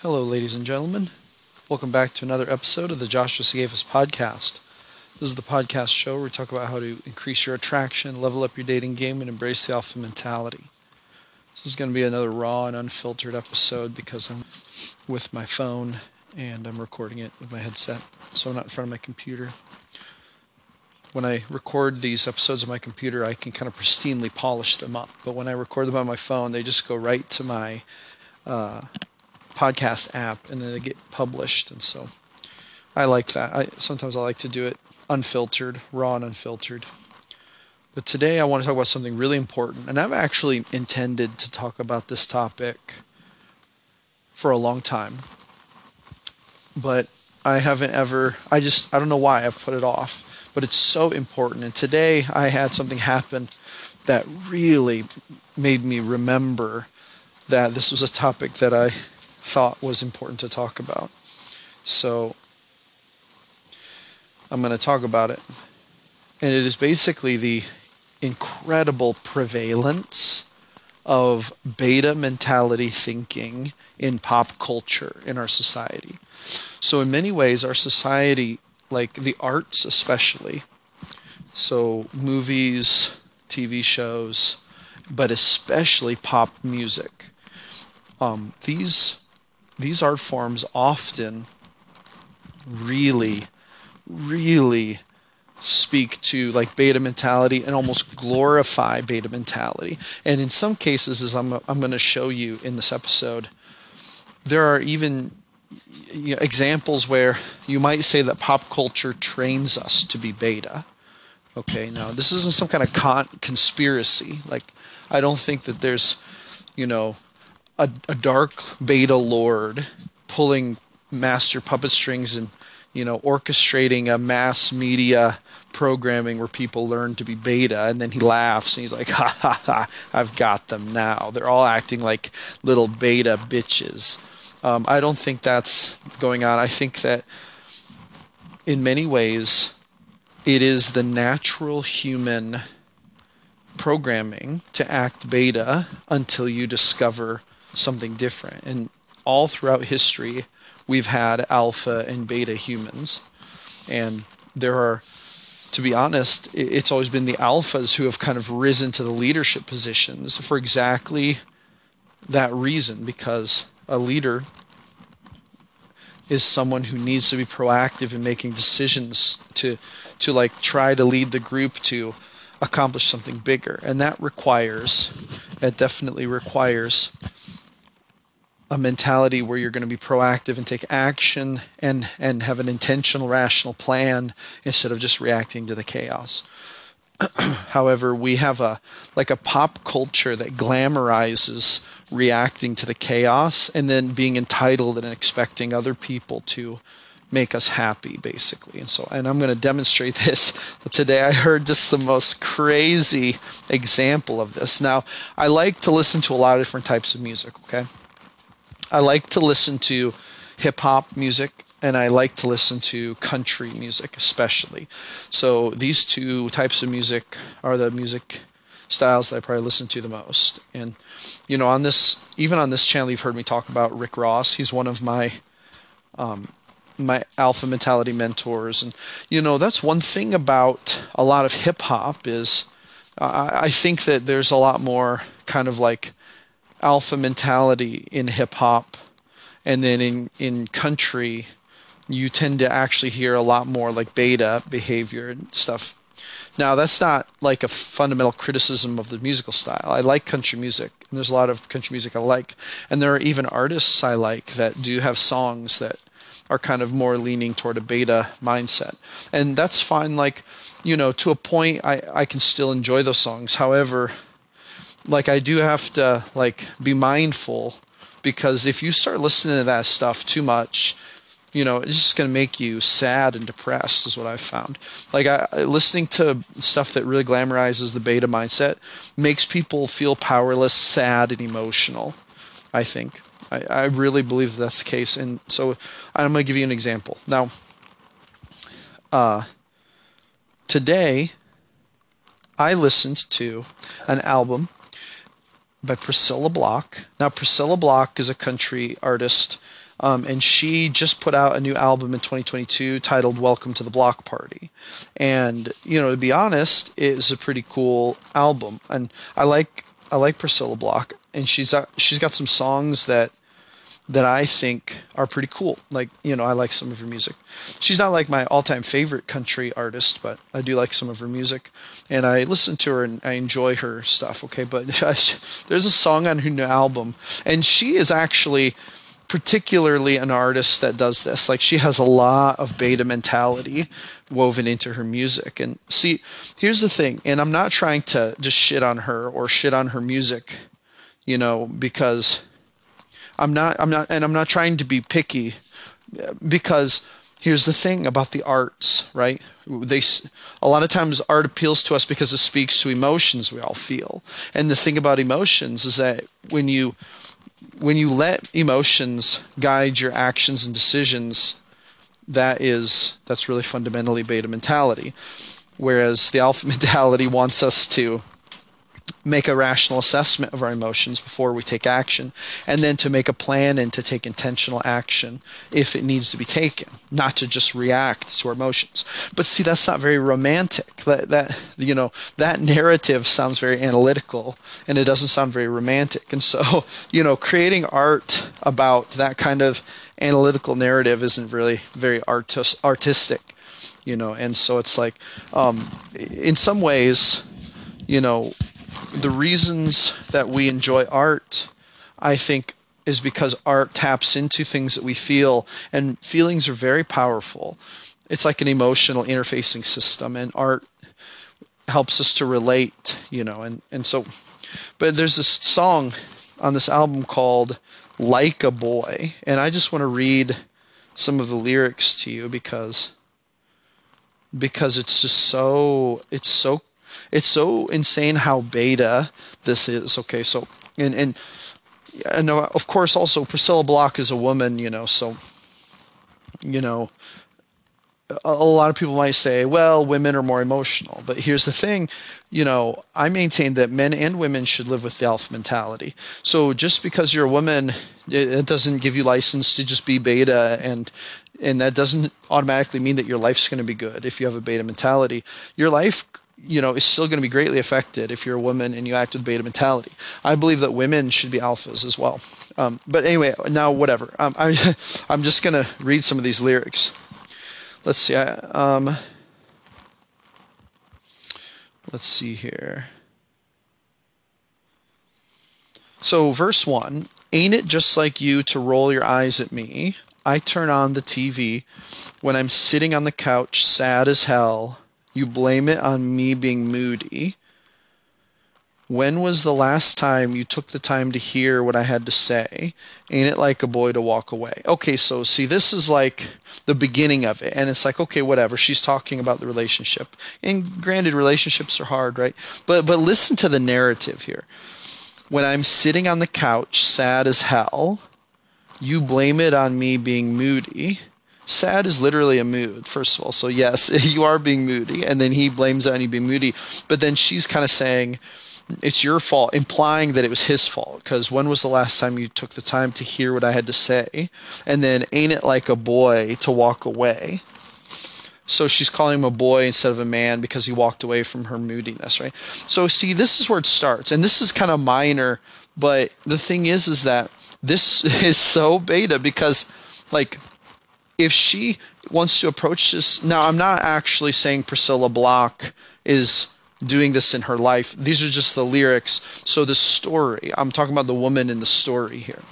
Hello, ladies and gentlemen. Welcome back to another episode of the Joshua Sigafus podcast. This is the podcast show where we talk about how to increase your attraction, level up your dating game, and embrace the alpha mentality. This is going to be another raw and unfiltered episode because I'm with my phone and I'm recording it with my headset, so I'm not in front of my computer. When I record these episodes on my computer, I can kind of pristinely polish them up, but when I record them on my phone, they just go right to my uh, podcast app and then they get published. And so I like that. I sometimes I like to do it unfiltered, raw and unfiltered. But today I want to talk about something really important. And I've actually intended to talk about this topic for a long time. But I haven't ever I just I don't know why I've put it off. But it's so important. And today I had something happen that really made me remember that this was a topic that I thought was important to talk about. So I'm going to talk about it. And it is basically the incredible prevalence of beta mentality thinking in pop culture in our society. So, in many ways, our society, like the arts especially, so movies, TV shows, but especially pop music, um, these these art forms often really, really speak to like beta mentality and almost glorify beta mentality. And in some cases, as I'm, I'm going to show you in this episode, there are even you know, examples where you might say that pop culture trains us to be beta. Okay, now this isn't some kind of con- conspiracy. Like, I don't think that there's, you know, a, a dark beta lord pulling master puppet strings and you know orchestrating a mass media programming where people learn to be beta. And then he laughs and he's like ha ha ha i've got them now. They're all acting like little beta bitches. Um, i don't think that's going on. I think that in many ways it is the natural human programming to act beta until you discover something different. And all throughout history, we've had alpha and beta humans. And there are, to be honest, it's always been the alphas who have kind of risen to the leadership positions for exactly that reason, because a leader is someone who needs to be proactive in making decisions to to like try to lead the group to accomplish something bigger and that requires it definitely requires a mentality where you're going to be proactive and take action and and have an intentional rational plan instead of just reacting to the chaos. However we have a like a pop culture that glamorizes reacting to the chaos and then being entitled and expecting other people to make us happy basically. And so and i'm going to demonstrate this. Today i heard just the most crazy example of this. Now i like to listen to a lot of different types of music okay I like to listen to hip hop music and I like to listen to country music especially. So these two types of music are the music styles that I probably listen to the most. And you know, on this even on this channel you've heard me talk about Rick Ross. He's one of my um, my alpha mentality mentors and you know that's one thing about a lot of hip hop is I, I think that there's a lot more kind of like alpha mentality in hip hop, and then in in country, you tend to actually hear a lot more like beta behavior and stuff Now, that's not like a fundamental criticism of the musical style. I like country music, and there's a lot of country music I like. And there are even artists I like that do have songs that are kind of more leaning toward a beta mindset. And that's fine. Like, you know, to a point, I, I can still enjoy those songs. However, like, I do have to, like, be mindful because if you start listening to that stuff too much, you know, it's just going to make you sad and depressed, is what I've found. Like, I, listening to stuff that really glamorizes the beta mindset makes people feel powerless, sad, and emotional, I think. I, I really believe that's the case. And so I'm going to give you an example. Now, uh, today, I listened to an album by Priscilla Block. Now, Priscilla Block is a country artist um, and she just put out a new album in 2022 titled Welcome to the Block Party. And, you know, to be honest, it's a pretty cool album. And I like I like Priscilla Block and she's uh, she's got some songs that that I think are pretty cool. Like, you know, I like some of her music. She's not like my all-time favorite country artist, but I do like some of her music. And I listen to her and I enjoy her stuff, okay? But there's a song on her new album and she is actually particularly an artist that does this. Like she has a lot of beta mentality woven into her music. And see, here's the thing, and I'm not trying to just shit on her or shit on her music, you know, because I'm not I'm not and I'm not trying to be picky because here's the thing about the arts, right? They a lot of times art appeals to us because it speaks to emotions we all feel. And the thing about emotions is that when you when you let emotions guide your actions and decisions, that is that's really fundamentally beta mentality. Whereas the alpha mentality wants us to make a rational assessment of our emotions before we take action, and then to make a plan and to take intentional action if it needs to be taken, not to just react to our emotions. But see, that's not very romantic. That that you know that narrative sounds very analytical, and it doesn't sound very romantic. And so, you know, creating art about that kind of analytical narrative isn't really very artis- artistic you know and so it's like um, in some ways you know the reasons that we enjoy art, I think, is because art taps into things that we feel, and feelings are very powerful. It's like an emotional interfacing system, and art helps us to relate, you know, and, and so, but there's this song on this album called Like a Boy, and I just want to read some of the lyrics to you because because it's just so it's so it's so insane how beta this is. Okay, so and and and of course also Priscilla Block is a woman, you know, so you know a lot of people might say, well, women are more emotional. But here's the thing, you know, I maintain that men and women should live with the alpha mentality. So just because you're a woman, it doesn't give you license to just be beta and and that doesn't automatically mean that your life's going to be good if you have a beta mentality. Your life you know, is still going to be greatly affected if you're a woman and you act with beta mentality. I believe that women should be alphas as well. Um, but anyway, now whatever. Um, I, I'm just going to read some of these lyrics. Let's see. I, um, let's see here. So, verse 1 Ain't it just like you to roll your eyes at me? I turn on the TV when I'm sitting on the couch, sad as hell you blame it on me being moody. When was the last time you took the time to hear what I had to say? Ain't it like a boy to walk away? Okay, so see, this is like the beginning of it. And it's like, okay, whatever. She's talking about the relationship. And granted, relationships are hard, right? But, but listen to the narrative here. When I'm sitting on the couch, sad as hell, you blame it on me being moody sad is literally a mood, first of all. So, yes, you are being moody. And then he blames on you being moody. But then she's kind of saying, it's your fault, implying that it was his fault. Because when was the last time you took the time to hear what I had to say? And then, ain't it like a boy to walk away? So she's calling him a boy instead of a man because he walked away from her moodiness, right? So see, this is where it starts, and this is kind of minor, but the thing is, is that this is so beta because, like, if she wants to approach this. Now, I'm not actually saying Priscilla Block is doing this in her life. These are just the lyrics. So the story, I'm talking about the woman in the story here.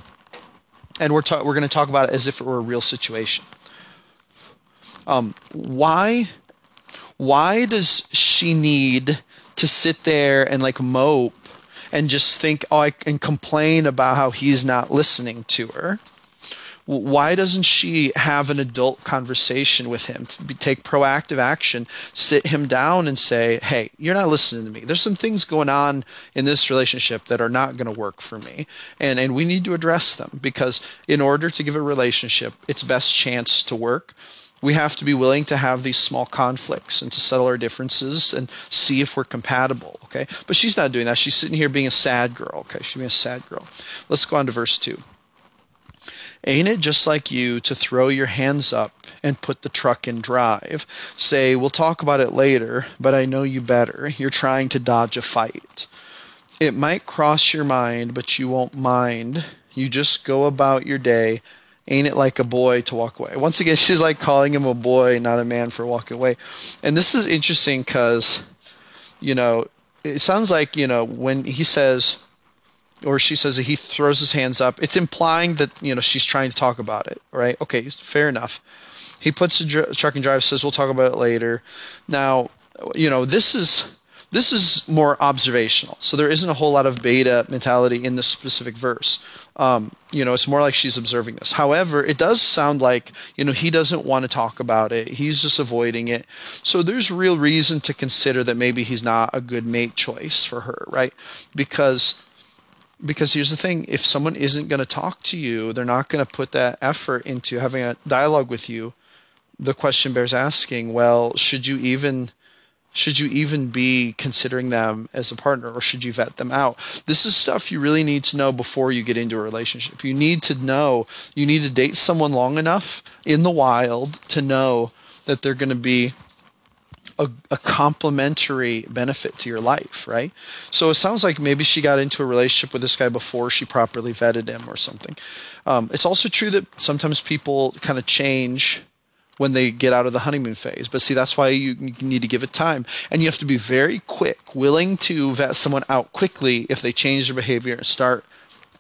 And we're ta- we're going to talk about it as if it were a real situation. Um, why why does she need to sit there and like mope and just think oh I can complain about how he's not listening to her? Why doesn't she have an adult conversation with him? Take proactive action sit him down and say hey you're not listening to me. There's some things going on in this relationship that are not going to work for me. And and we need to address them because in order to give a relationship its best chance to work. We have to be willing to have these small conflicts and to settle our differences and see if we're compatible okay? But she's not doing that. She's sitting here being a sad girl okay? She's being a sad girl. Let's go on to verse 2 Ain't it just like you to throw your hands up and put the truck in drive? Say, we'll talk about it later, but I know you better. You're trying to dodge a fight. It might cross your mind, but you won't mind. You just go about your day. Ain't it like a boy to walk away? Once again, she's like calling him a boy, not a man for walking away. And this is interesting because, you know, it sounds like, you know, when he says, or she says that he throws his hands up. It's implying that you know she's trying to talk about it, right? Okay, fair enough. He puts the dr- truck and drive, says we'll talk about it later. Now, you know this is this is more observational, so there isn't a whole lot of beta mentality in this specific verse. Um, you know, it's more like she's observing this. However, it does sound like you know he doesn't want to talk about it. He's just avoiding it. So there's real reason to consider that maybe he's not a good mate choice for her, right? Because because here's the thing if someone isn't going to talk to you they're not going to put that effort into having a dialogue with you. The question bears asking well should you even should you even be considering them as a partner or should you vet them out? This is stuff you really need to know before you get into a relationship. You need to know you need to date someone long enough in the wild to know that they're going to be a, a complementary benefit to your life, right? So it sounds like maybe she got into a relationship with this guy before she properly vetted him or something. Um, it's also true that sometimes people kind of change when they get out of the honeymoon phase. But see, that's why you, you, need to give it time. And you have to be very quick, willing to vet someone out quickly if they change their behavior and start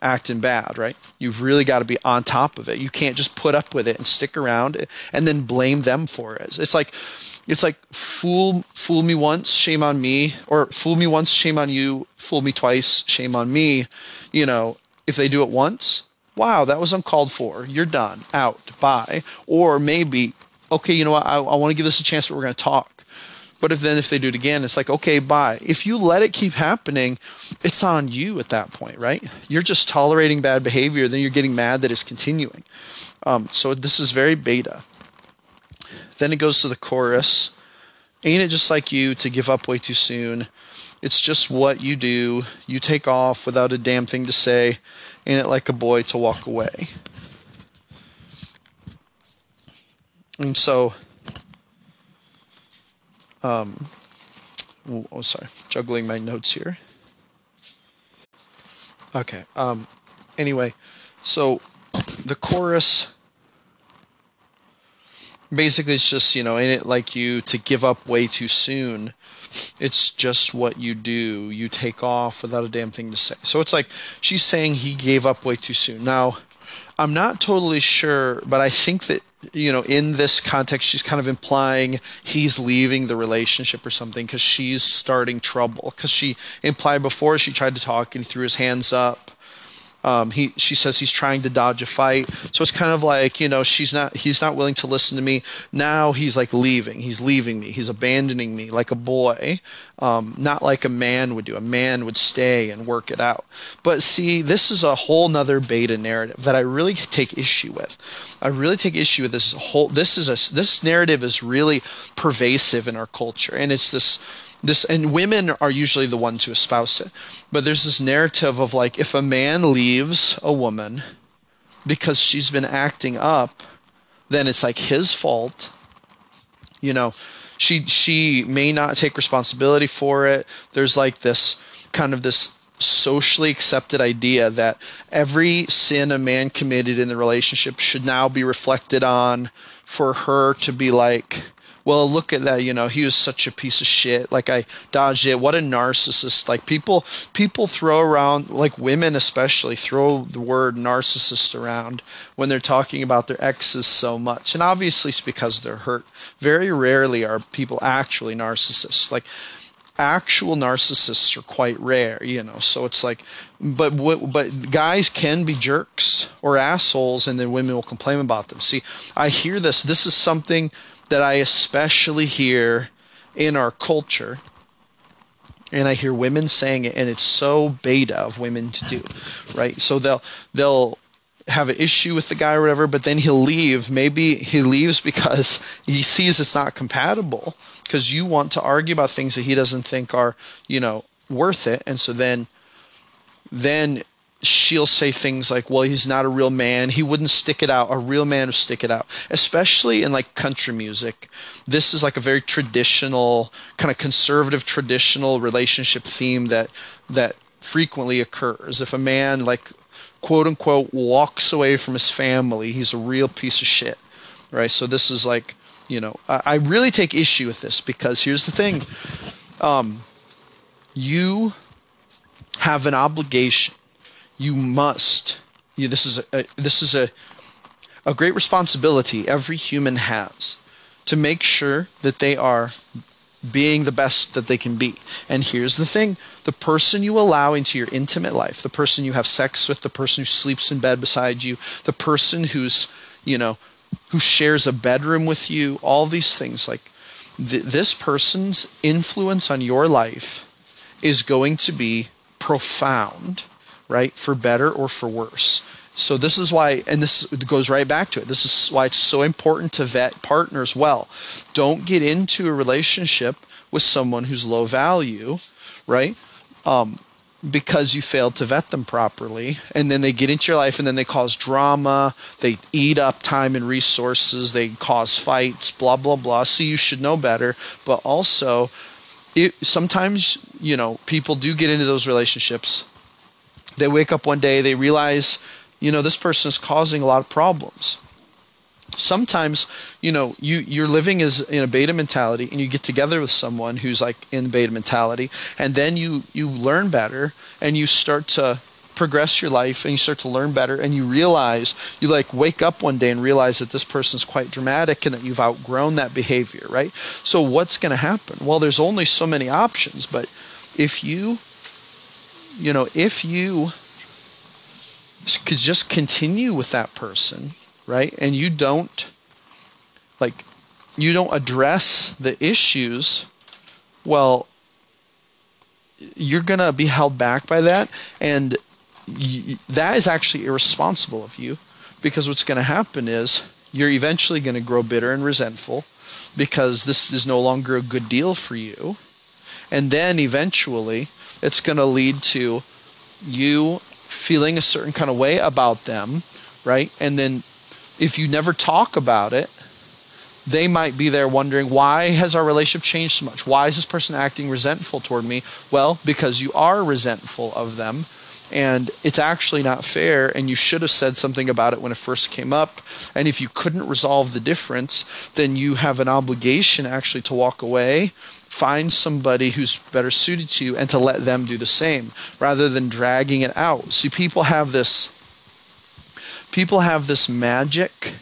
acting bad, right? You've really got to be on top of it. You can't just put up with it and stick around and then blame them for it. It's like it's like fool fool me once, shame on me, or fool me once, shame on you, fool me twice, shame on me. You know, if they do it once, wow, that was uncalled for. You're done, out, bye. Or maybe, okay, you know what, I, I want to give this a chance, but we're going to talk. But if then if they do it again, it's like, okay, bye. If you let it keep happening, it's on you at that point, right? You're just tolerating bad behavior, then you're getting mad that it's continuing. Um, so this is very beta. Then it goes to the chorus. Ain't it just like you to give up way too soon? It's just what you do. You take off without a damn thing to say. Ain't it like a boy to walk away? And so, um, oh, sorry, juggling my notes here. Okay. Um, anyway, so the chorus basically it's just you know ain't it like you to give up way too soon it's just what you do. You take off without a damn thing to say. So it's like she's saying he gave up way too soon. Now i'm not totally sure but i think that you know in this context she's kind of implying he's leaving the relationship or something because she's starting trouble. Because she implied before she tried to talk and he threw his hands up um, he she says he's trying to dodge a fight, so it's kind of like you know she's not he's not willing to listen to me. Now he's like leaving. He's leaving me. He's abandoning me like a boy, um, not like a man would do. A man would stay and work it out. But see, this is a whole nother beta narrative that I really take issue with. I really take issue with this whole. This is a this narrative is really pervasive in our culture, and it's this this and women are usually the ones who espouse it. But there's this narrative of like if a man leaves a woman because she's been acting up then it's like his fault. You know she she may not take responsibility for it. There's like this kind of this socially accepted idea that every sin a man committed in the relationship should now be reflected on for her to be like well, look at that, you know, he was such a piece of shit. Like I dodged it. What a narcissist. Like people people throw around like women especially throw the word narcissist around when they're talking about their exes so much. And obviously it's because they're hurt. Very rarely are people actually narcissists. Like actual narcissists are quite rare, you know. So it's like, but but guys can be jerks or assholes, and then women will complain about them. See, I hear this. This is something that I especially hear in our culture. And I hear women saying it, and it's so beta of women to do, right? So they'll they'll have an issue with the guy or whatever, but then he'll leave. Maybe he leaves because he sees it's not compatible. Because you want to argue about things that he doesn't think are, you know, worth it, and so then then she'll say things like, well, he's not a real man. He wouldn't stick it out. A real man would stick it out, especially in like country music. This is like a very traditional, kind of conservative, traditional relationship theme that, that frequently occurs. If a man, like, quote unquote, walks away from his family, he's a real piece of shit, right? So this is like, you know, I, I really take issue with this because here's the thing. Um, you have an obligation you must. You, this is a, this is a a great responsibility every human has to make sure that they are being the best that they can be. And here's the thing the person you allow into your intimate life, the person you have sex with, the person who sleeps in bed beside you, the person who's, you know, who shares a bedroom with you, all these things like th- this person's influence on your life is going to be profound right? For better or for worse. So this is why, and this goes right back to it. This is why it's so important to vet partners well. Don't get into a relationship with someone who's low value, right? Um, because you failed to vet them properly, and then they get into your life, and then they cause drama. They eat up time and resources. They cause fights. Blah blah blah. So you should know better. But also, it, sometimes you know people do get into those relationships they wake up one day, they realize, you know, this person is causing a lot of problems. Sometimes, you know, you you're living as in a beta mentality, and you get together with someone who's like in beta mentality, and then you you learn better, and you start to progress your life and you start to learn better and you realize you like wake up one day and realize that this person's quite dramatic and that you've outgrown that behavior right so what's going to happen well there's only so many options but if you you know, if you could just continue with that person, right? And you don't like you don't address the issues, well, you're going to be held back by that and that is actually irresponsible of you because what's going to happen is you're eventually going to grow bitter and resentful because this is no longer a good deal for you. And then eventually it's going to lead to you feeling a certain kind of way about them, right? And then if you never talk about it, they might be there wondering why has our relationship changed so much? Why is this person acting resentful toward me? Well, because you are resentful of them and it's actually not fair and you should have said something about it when it first came up. And if you couldn't resolve the difference then you have an obligation actually to walk away find somebody who's better suited to you and to let them do the same rather than dragging it out. See people have this people have this magic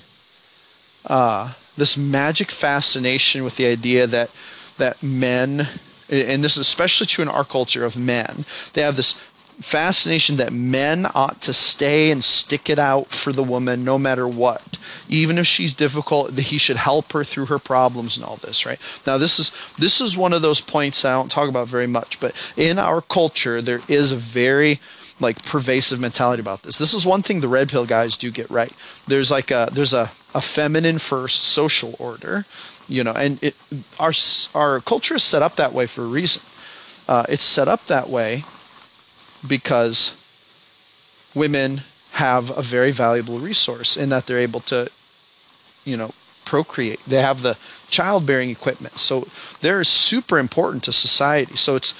uh, this magic fascination with the idea that that men and this is especially true in our culture of men they have this fascination that men ought to stay and stick it out for the woman no matter what. Even if she's difficult that he should help her through her problems and all this right? Now this is this is one of those points i don't talk about very much but in our culture there is a very like pervasive mentality about this. This is one thing the red pill guys do get right. There's like a there's a, a feminine first social order you know and it our our culture is set up that way for a reason. Uh, it's set up that way because women have a very valuable resource in that they're able to, you know, procreate. They have the childbearing equipment. So they're super important to society. So it's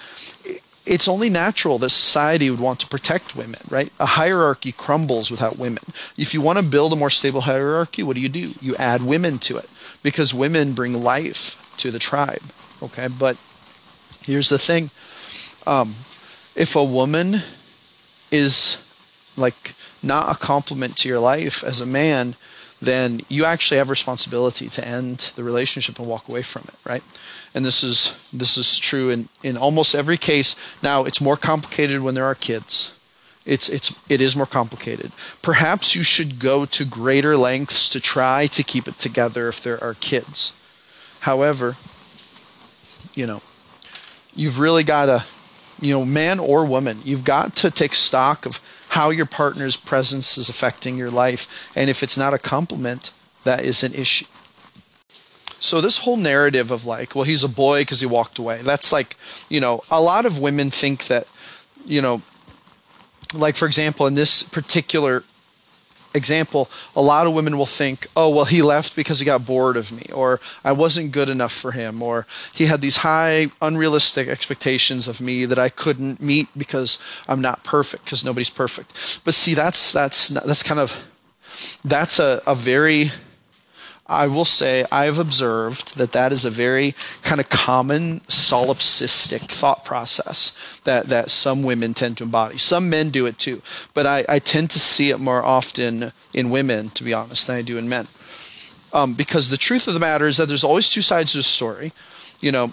it's only natural that society would want to protect women, right? A hierarchy crumbles without women. If you want to build a more stable hierarchy, what do you do? You add women to it because women bring life to the tribe. Okay, but here's the thing: um, if a woman is like not a complement to your life as a man, then you actually have responsibility to end the relationship and walk away from it, right? And this is this is true in, in almost every case. Now it's more complicated when there are kids. It's it's it is more complicated. Perhaps you should go to greater lengths to try to keep it together if there are kids. However, you know, you've really got to, you know, man or woman, you've got to take stock of how your partner's presence is affecting your life. And if it's not a complement, that is an issue. So this whole narrative of like, well, he's a boy because he walked away. That's like, you know, a lot of women think that, you know, like for example, in this particular example, a lot of women will think, oh, well, he left because he got bored of me, or I wasn't good enough for him, or he had these high, unrealistic expectations of me that I couldn't meet because I'm not perfect, because nobody's perfect. But see, that's that's that's kind of that's a, a very I will say I've observed that that is a very kind of common solipsistic thought process that, that some women tend to embody. Some men do it too, but I, I tend to see it more often in women, to be honest, than I do in men. Um, because the truth of the matter is that there's always two sides to the story. You know,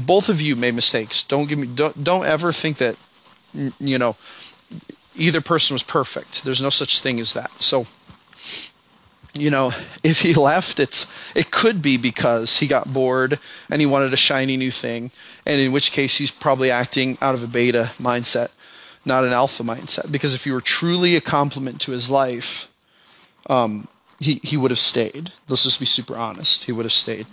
both of you made mistakes. Don't give me don't, don't ever think that you know either person was perfect. There's no such thing as that. So you know, if he left, it's it could be because he got bored and he wanted a shiny new thing, and in which case he's probably acting out of a beta mindset, not an alpha mindset. Because if you were truly a complement to his life, um, he he would have stayed. Let's just be super honest. He would have stayed.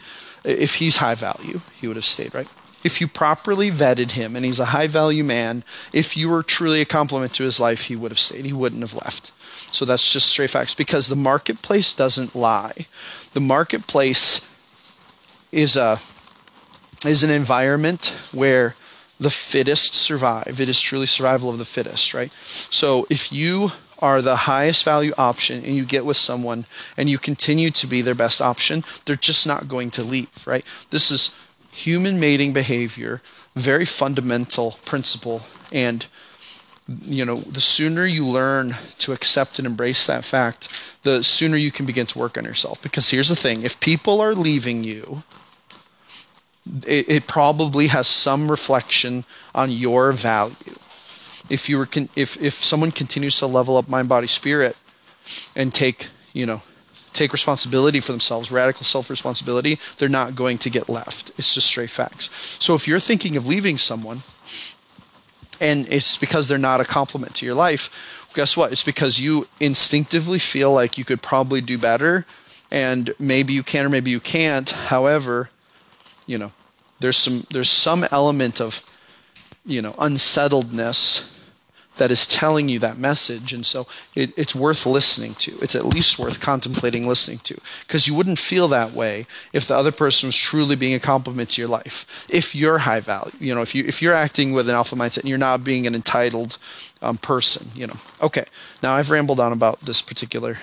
If he's high value, he would have stayed, right? If you properly vetted him and he's a high value man, if you were truly a complement to his life, he would have stayed. He wouldn't have left. So that's just straight facts because the marketplace doesn't lie. The marketplace is a is an environment where the fittest survive. It is truly survival of the fittest, right? So if you are the highest value option and you get with someone and you continue to be their best option, they're just not going to leave, right? This is human mating behavior, very fundamental principle and you know, the sooner you learn to accept and embrace that fact, the sooner you can begin to work on yourself. Because here's the thing if people are leaving you, it, it probably has some reflection on your value. If you were, con- if if someone continues to level up mind, body, spirit, and take, you know, take responsibility for themselves, radical self responsibility, they're not going to get left. It's just straight facts. So if you're thinking of leaving someone, and it's because they're not a complement to your life. Guess what? It's because you instinctively feel like you could probably do better. And maybe you can or maybe you can't. However you know there's some there's some element of you know unsettledness that is telling you that message. And so it, it's worth listening to. It's at least worth contemplating listening to because you wouldn't feel that way if the other person was truly being a complement to your life. If you're high value, you know, if you if you're acting with an alpha mindset and you're not being an entitled um, person, you know. Okay, now I've rambled on about this particular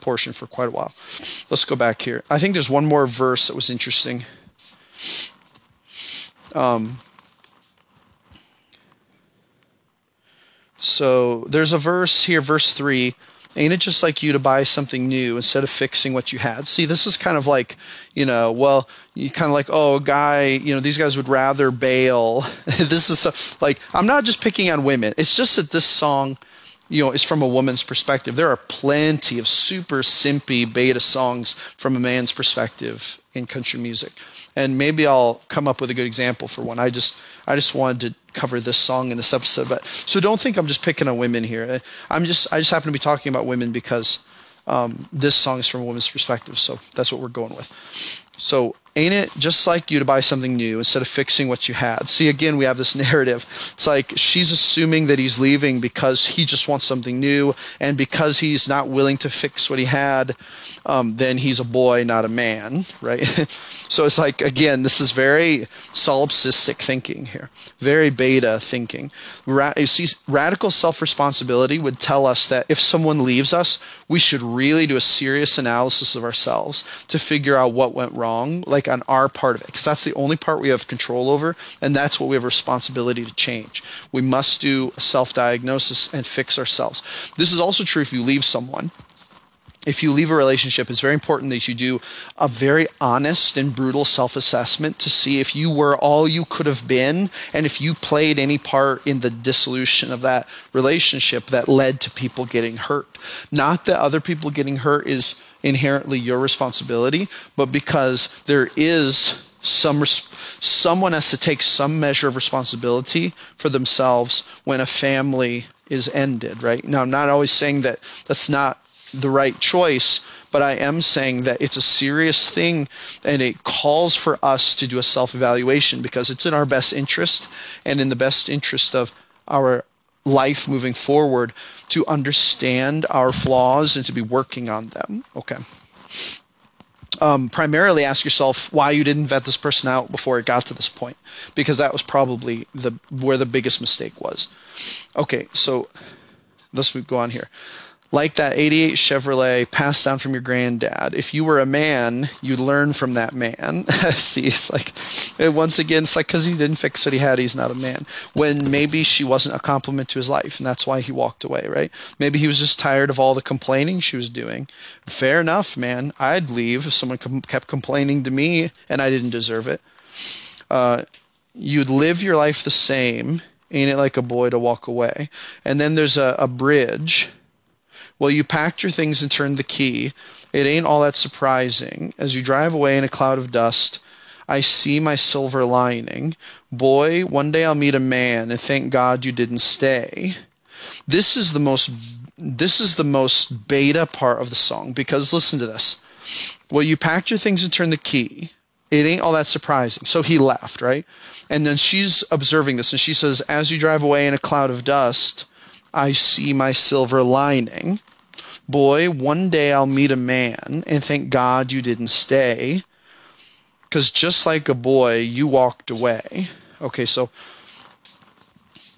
portion for quite a while. Let's go back here. I think there's one more verse that was interesting. Um, So there's a verse here, verse 3. Ain't it just like you to buy something new instead of fixing what you had? See, this is kind of like, you know, well, you kind of like, oh, a guy, you know, these guys would rather bail. this is a, like, I'm not just picking on women. It's just that this song, you know, is from a woman's perspective. There are plenty of super simpy beta songs from a man's perspective in country music and maybe I'll come up with a good example for one. I just I just wanted to cover this song in this episode, but so don't think I'm just picking on women here. I'm just I just happen to be talking about women because um, this song is from a woman's perspective, so that's what we're going with. So Ain't it just like you to buy something new instead of fixing what you had? See, again, we have this narrative. It's like she's assuming that he's leaving because he just wants something new, and because he's not willing to fix what he had, um, then he's a boy, not a man, right? so it's like, again, this is very solipsistic thinking here, very beta thinking. Ra- you see, radical self responsibility would tell us that if someone leaves us, we should really do a serious analysis of ourselves to figure out what went wrong, like on our part of it, because that's the only part we have control over, and that's what we have responsibility to change. We must do a self diagnosis and fix ourselves. This is also true if you leave someone if you leave a relationship, it's very important that you do a very honest and brutal self assessment to see if you were all you could have been and if you played any part in the dissolution of that relationship that led to people getting hurt. Not that other people getting hurt is inherently your responsibility, but because there is some someone has to take some measure of responsibility for themselves when a family is ended, right? Now, I'm not always saying that that's not the right choice, but I am saying that it's a serious thing and it calls for us to do a self evaluation because it's in our best interest and in the best interest of our life moving forward to understand our flaws and to be working on them. Okay. Um, primarily ask yourself why you didn't vet this person out before it got to this point because that was probably the where the biggest mistake was okay so let's go on here like that 88 Chevrolet passed down from your granddad. If you were a man, you'd learn from that man. See, it's like, once again, it's like because he didn't fix what he had, he's not a man. When maybe she wasn't a complement to his life, and that's why he walked away, right? Maybe he was just tired of all the complaining she was doing. Fair enough, man. I'd leave if someone com- kept complaining to me and I didn't deserve it. Uh, you'd live your life the same. Ain't it like a boy to walk away? And then there's a, a bridge well, you packed your things and turned the key. It ain't all that surprising. As you drive away in a cloud of dust, I see my silver lining. Boy, one day I'll meet a man and thank God you didn't stay. This is the most this is the most beta part of the song because listen to this. Well, you packed your things and turned the key. It ain't all that surprising. So he left, right? And then she's observing this and she says, As you drive away in a cloud of dust, I see my silver lining. Boy, one day I'll meet a man and thank God you didn't stay. Because just like a boy, you walked away. Okay, so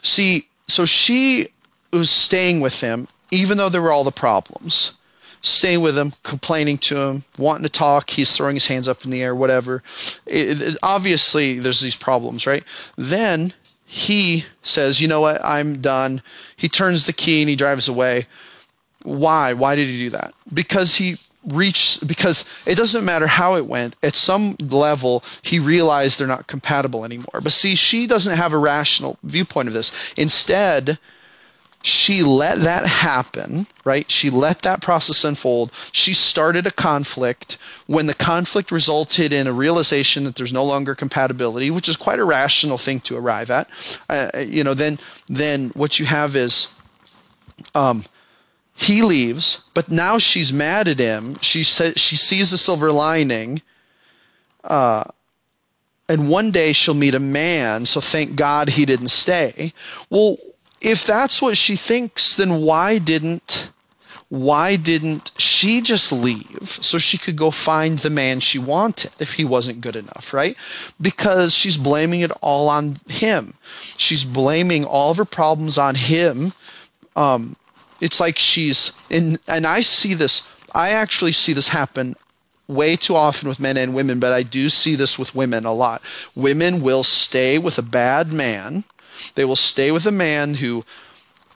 see, so she was staying with him, even though there were all the problems. Staying with him, complaining to him, wanting to talk. He's throwing his hands up in the air, whatever. It, it, obviously, there's these problems, right? Then he says, You know what? I'm done. He turns the key and he drives away. Why? Why did he do that? Because he reached, because it doesn't matter how it went, at some level, he realized they're not compatible anymore. But see, she doesn't have a rational viewpoint of this. Instead, she let that happen, right? She let that process unfold. She started a conflict. When the conflict resulted in a realization that there's no longer compatibility, which is quite a rational thing to arrive at, uh, you know, then then what you have is, um, he leaves, but now she's mad at him. She says she sees the silver lining. Uh, and one day she'll meet a man, so thank God he didn't stay. Well, if that's what she thinks, then why didn't why didn't she just leave so she could go find the man she wanted if he wasn't good enough, right? Because she's blaming it all on him. She's blaming all of her problems on him. Um, it's like she's in, and I see this. I actually see this happen way too often with men and women, but I do see this with women a lot. Women will stay with a bad man they will stay with a man who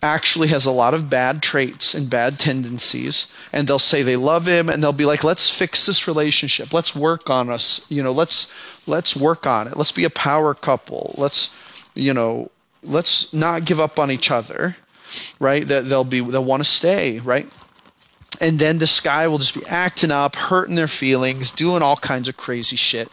actually has a lot of bad traits and bad tendencies and they'll say they love him and they'll be like let's fix this relationship. Let's work on us. You know let's let's work on it. Let's be a power couple. Let's you know let's not give up on each other right? That they'll be they'll want to stay right and then this guy will just be acting up, hurting their feelings, doing all kinds of crazy shit.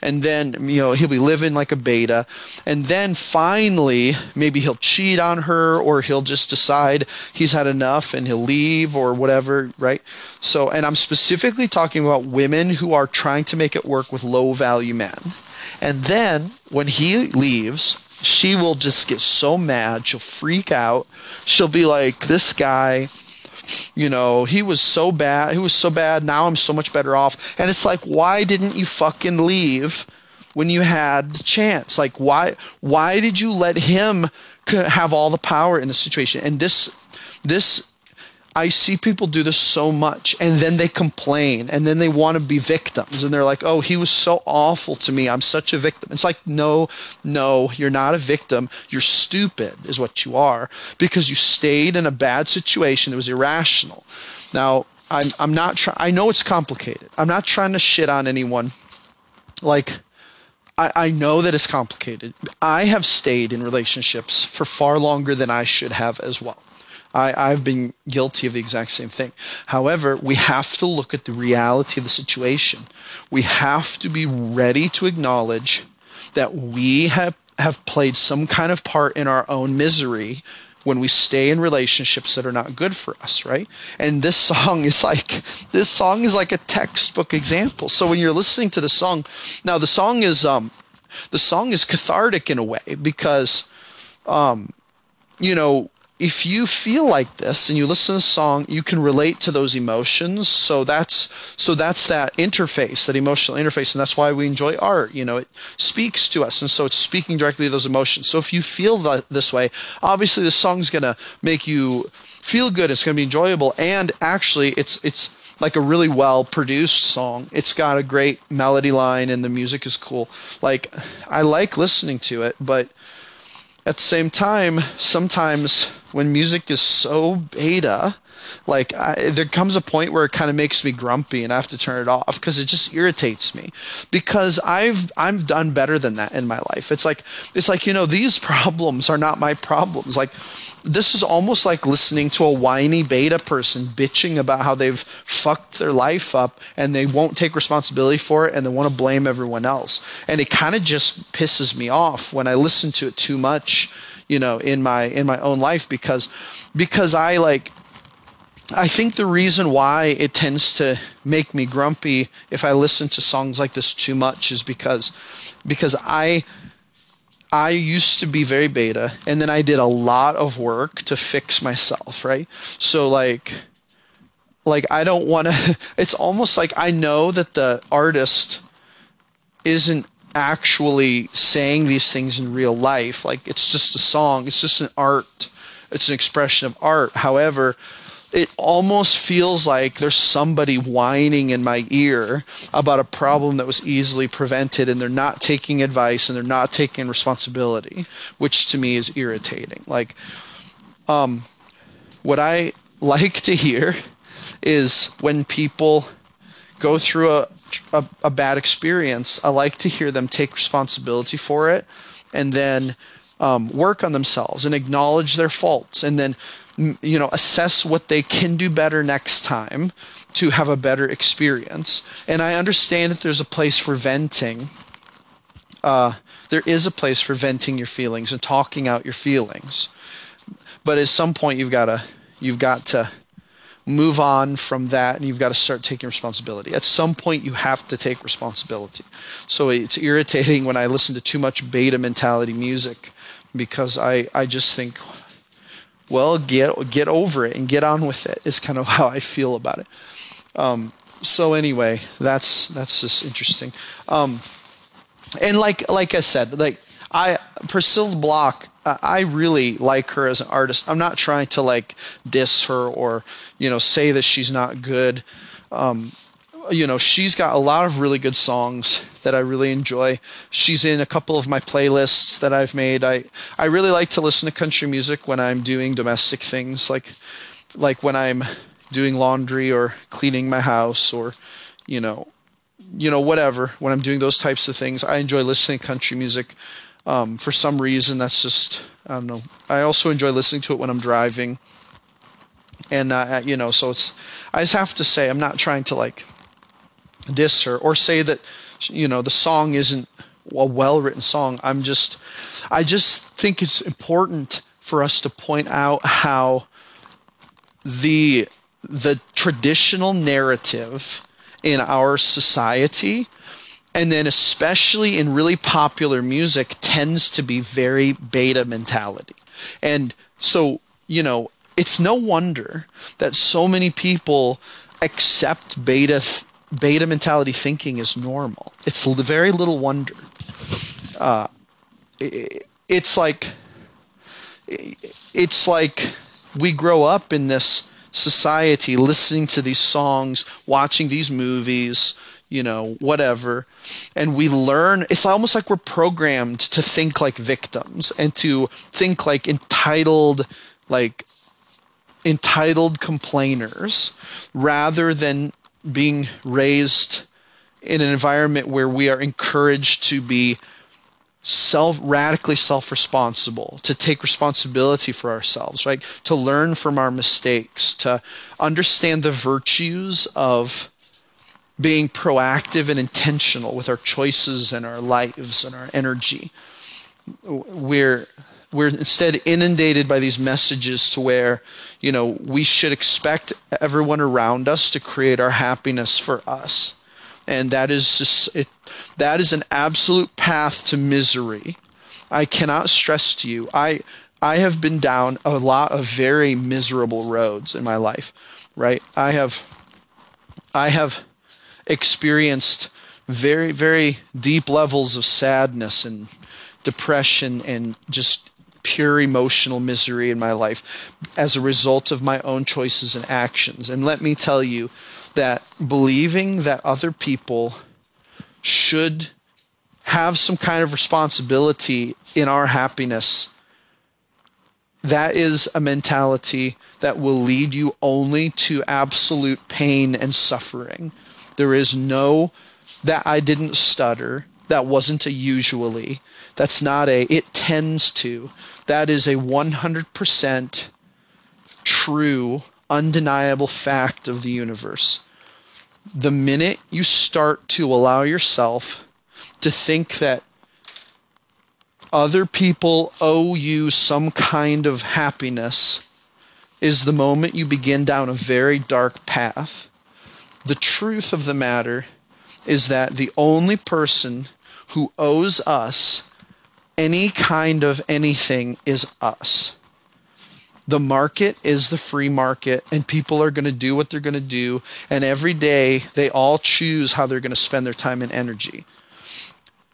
And then, you know, he'll be living like a beta. And then finally, maybe he'll cheat on her or he'll just decide he's had enough and he'll leave or whatever, right? So, and I'm specifically talking about women who are trying to make it work with low value men. And then when he leaves, she will just get so mad. She'll freak out. She'll be like, this guy you know, he was so bad. He was so bad. Now I'm so much better off. And it's like, why didn't you fucking leave when you had the chance? Like, why? Why did you let him have all the power in the situation? And this, this I see people do this so much and then they complain and then they want to be victims and they're like, oh, he was so awful to me. I'm such a victim. It's like, no, no, you're not a victim. You're stupid, is what you are, because you stayed in a bad situation that was irrational. Now, I'm, I'm not trying, I know it's complicated. I'm not trying to shit on anyone. Like, I, I know that it's complicated. I have stayed in relationships for far longer than I should have as well. I, I've been guilty of the exact same thing. However, we have to look at the reality of the situation. We have to be ready to acknowledge that we have, have played some kind of part in our own misery when we stay in relationships that are not good for us, right? And this song is like this song is like a textbook example. So when you're listening to the song, now the song is um the song is cathartic in a way because um you know if you feel like this and you listen to the song, you can relate to those emotions. So that's so that's that interface, that emotional interface, and that's why we enjoy art. You know, it speaks to us, and so it's speaking directly to those emotions. So if you feel this way, obviously the song's gonna make you feel good. It's gonna be enjoyable, and actually, it's it's like a really well produced song. It's got a great melody line, and the music is cool. Like I like listening to it, but at the same time, sometimes when music is so beta, like I, there comes a point where it kind of makes me grumpy and I have to turn it off because it just irritates me because I've I've done better than that in my life. It's like it's like you know these problems are not my problems. Like this is almost like listening to a whiny beta person bitching about how they've fucked their life up and they won't take responsibility for it and they want to blame everyone else. And it kind of just pisses me off when I listen to it too much you know in my in my own life because because I like I think the reason why it tends to make me grumpy if I listen to songs like this too much is because because I I used to be very beta and then I did a lot of work to fix myself, right? So like like I don't want to it's almost like I know that the artist isn't actually saying these things in real life like it's just a song, it's just an art, it's an expression of art. However, it almost feels like there's somebody whining in my ear about a problem that was easily prevented and they're not taking advice and they're not taking responsibility, which to me is irritating. Like, um, what I like to hear is when people go through a, a, a bad experience, I like to hear them take responsibility for it and then um, work on themselves and acknowledge their faults and then you know assess what they can do better next time to have a better experience. And i understand that there's a place for venting. Uh, there is a place for venting your feelings and talking out your feelings. But at some point you've got to you've got to move on from that and you've got to start taking responsibility at some point you have to take responsibility so it's irritating when i listen to too much beta mentality music because i i just think well, get get over it and get on with it. Is kind of how I feel about it. Um, so anyway, that's that's just interesting. Um, and like like I said, like I Priscilla Block, I really like her as an artist. I'm not trying to like diss her or you know say that she's not good. Um, you know, she's got a lot of really good songs that I really enjoy. She's in a couple of my playlists that I've made. I I really like to listen to country music when I'm doing domestic things like like when I'm doing laundry or cleaning my house or you know you know whatever when I'm doing those types of things. I enjoy listening to country music. Um, for some reason, that's just I don't know. I also enjoy listening to it when I'm driving. And uh, you know, so it's I just have to say I'm not trying to like diss her or say that you know the song isn't a well-written song. I'm just I just think it's important for us to point out how the the traditional narrative in our society and then especially in really popular music tends to be very beta mentality. And so you know it's no wonder that so many people accept beta beta mentality thinking as normal. It's very little wonder. Uh, it, it's like it's like we grow up in this society listening to these songs watching these movies you know whatever. And we learn it's almost like we're programmed to think like victims and to think like entitled like entitled complainers rather than being raised in an environment where we are encouraged to be self radically self responsible to take responsibility for ourselves right? To learn from our mistakes to understand the virtues of being proactive and intentional with our choices and our lives and our energy we're we're instead inundated by these messages to where you know we should expect everyone around us to create our happiness for us and that is just it, that is an absolute path to misery. I cannot stress to you. I I have been down a lot of very miserable roads in my life, right? I have I have experienced very very deep levels of sadness and depression and just pure emotional misery in my life as a result of my own choices and actions. And let me tell you, that believing that other people should have some kind of responsibility in our happiness that is a mentality that will lead you only to absolute pain and suffering there is no that i didn't stutter that wasn't a usually that's not a it tends to that is a 100% true undeniable fact of the universe. The minute you start to allow yourself to think that other people owe you some kind of happiness is the moment you begin down a very dark path. The truth of the matter is that the only person who owes us any kind of anything is us. The market is the free market and people are going to do what they're going to do and every day they all choose how they're going to spend their time and energy.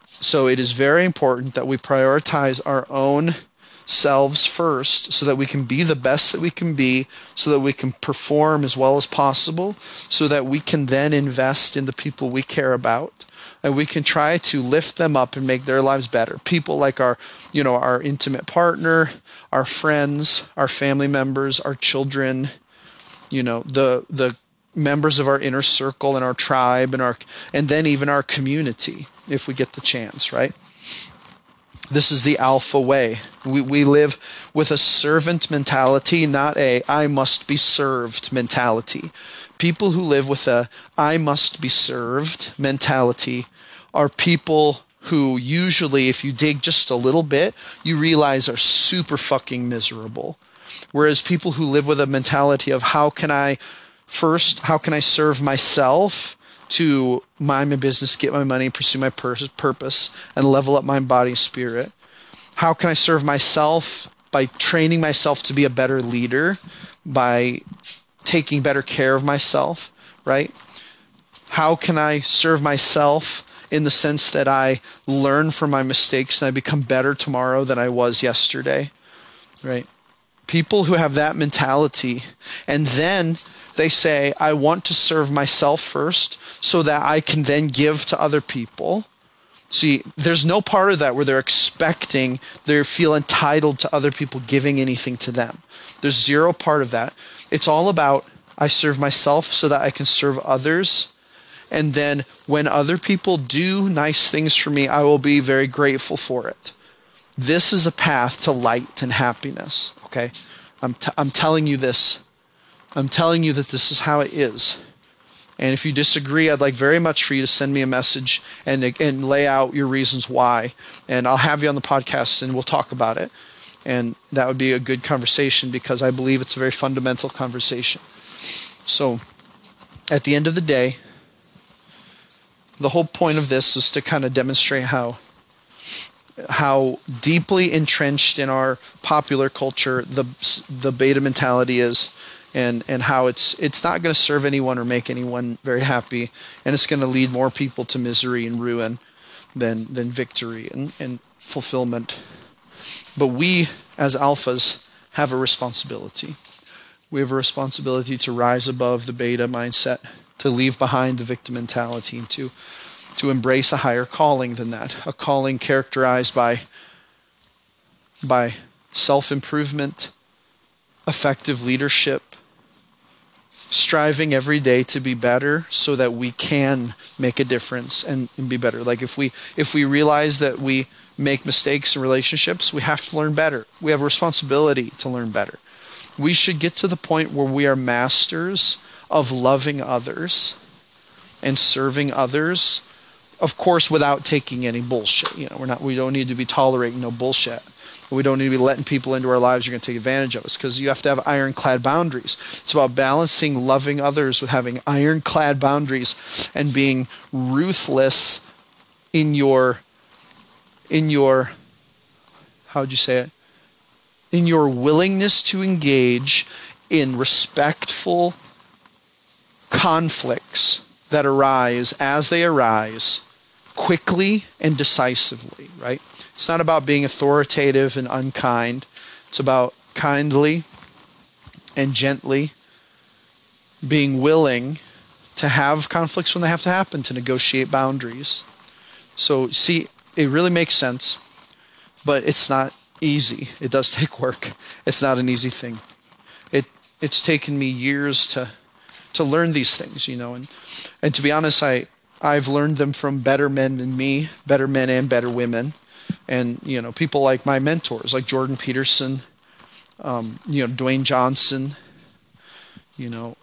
So it is very important that we prioritize our own selves first so that we can be the best that we can be so that we can perform as well as possible so that we can then invest in the people we care about and we can try to lift them up and make their lives better. People like our, you know, our intimate partner, our friends, our family members, our children, you know, the the members of our inner circle and our tribe and our and then even our community if we get the chance, right? This is the alpha way. We, we live with a servant mentality, not a I must be served mentality people who live with a I must be served mentality are people who usually, if you dig just a little bit, you realize are super fucking miserable. Whereas people who live with a mentality of how can I first, how can I serve myself to mind my business, get my money, pursue my purpose, and level up my body and spirit? How can I serve myself by training myself to be a better leader, by taking better care of myself, right? How can I serve myself in the sense that I learn from my mistakes and I become better tomorrow than I was yesterday, right? People who have that mentality and then they say, I want to serve myself first so that I can then give to other people. See, there's no part of that where they're expecting, they feel entitled to other people giving anything to them. There's zero part of that. It's all about I serve myself so that I can serve others. And then when other people do nice things for me, I will be very grateful for it. This is a path to light and happiness. Okay. I'm, t- I'm telling you this I'm telling you that this is how it is. And if you disagree, I'd like very much for you to send me a message and and lay out your reasons why. And I'll have you on the podcast and we'll talk about it. And that would be a good conversation because I believe it's a very fundamental conversation. So, at the end of the day, the whole point of this is to kind of demonstrate how how deeply entrenched in our popular culture the the beta mentality is and and how it's it's not going to serve anyone or make anyone very happy and it's going to lead more people to misery and ruin than than victory and, and fulfillment. But we as alphas have a responsibility. We have a responsibility to rise above the beta mindset to leave behind the victim mentality and to to embrace a higher calling than that a calling characterized by by self-improvement effective leadership striving every day to be better so that we can make a difference and, and, be better. Like if we if we realize that we make mistakes in relationships we have to learn better. We have a responsibility to learn better. We should get to the point where we are masters of loving others and serving others of course without taking any bullshit. You know we're not we don't need to be tolerating no bullshit we don't need to be letting people into our lives who are going to take advantage of us because you have to have ironclad boundaries. It's about balancing loving others with having ironclad boundaries and being ruthless in your in your how would you say it? In your willingness to engage in respectful conflicts that arise as they arise quickly and decisively, right? It's not about being authoritative and unkind. It's about kindly and gently being willing to have conflicts when they have to happen, to negotiate boundaries. So, see, it really makes sense, but it's not easy. It does take work. It's not an easy thing. It it's taken me years to to learn these things, you know, and and to be honest, I I've learned them from better men than me, better men and better women. And you know people like my mentors like jordan peterson um, you know dwayne johnson you know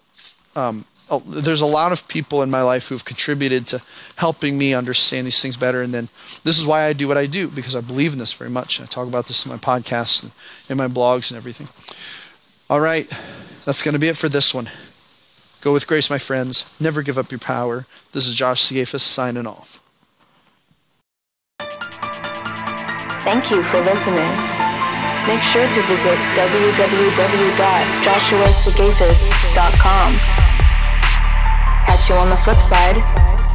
um, oh, there's a lot of people in my life who've contributed to helping me understand these things better. And then this is why i do what i do because i believe in this very much. I talk about this in my podcasts and in my blogs and everything. All right that's going to be it for this one go with grace my friends never give up your power this is josh Sigafus signing off Thank you for listening. Make sure to visit www.joshuasigafus.com. Catch you on the flip side.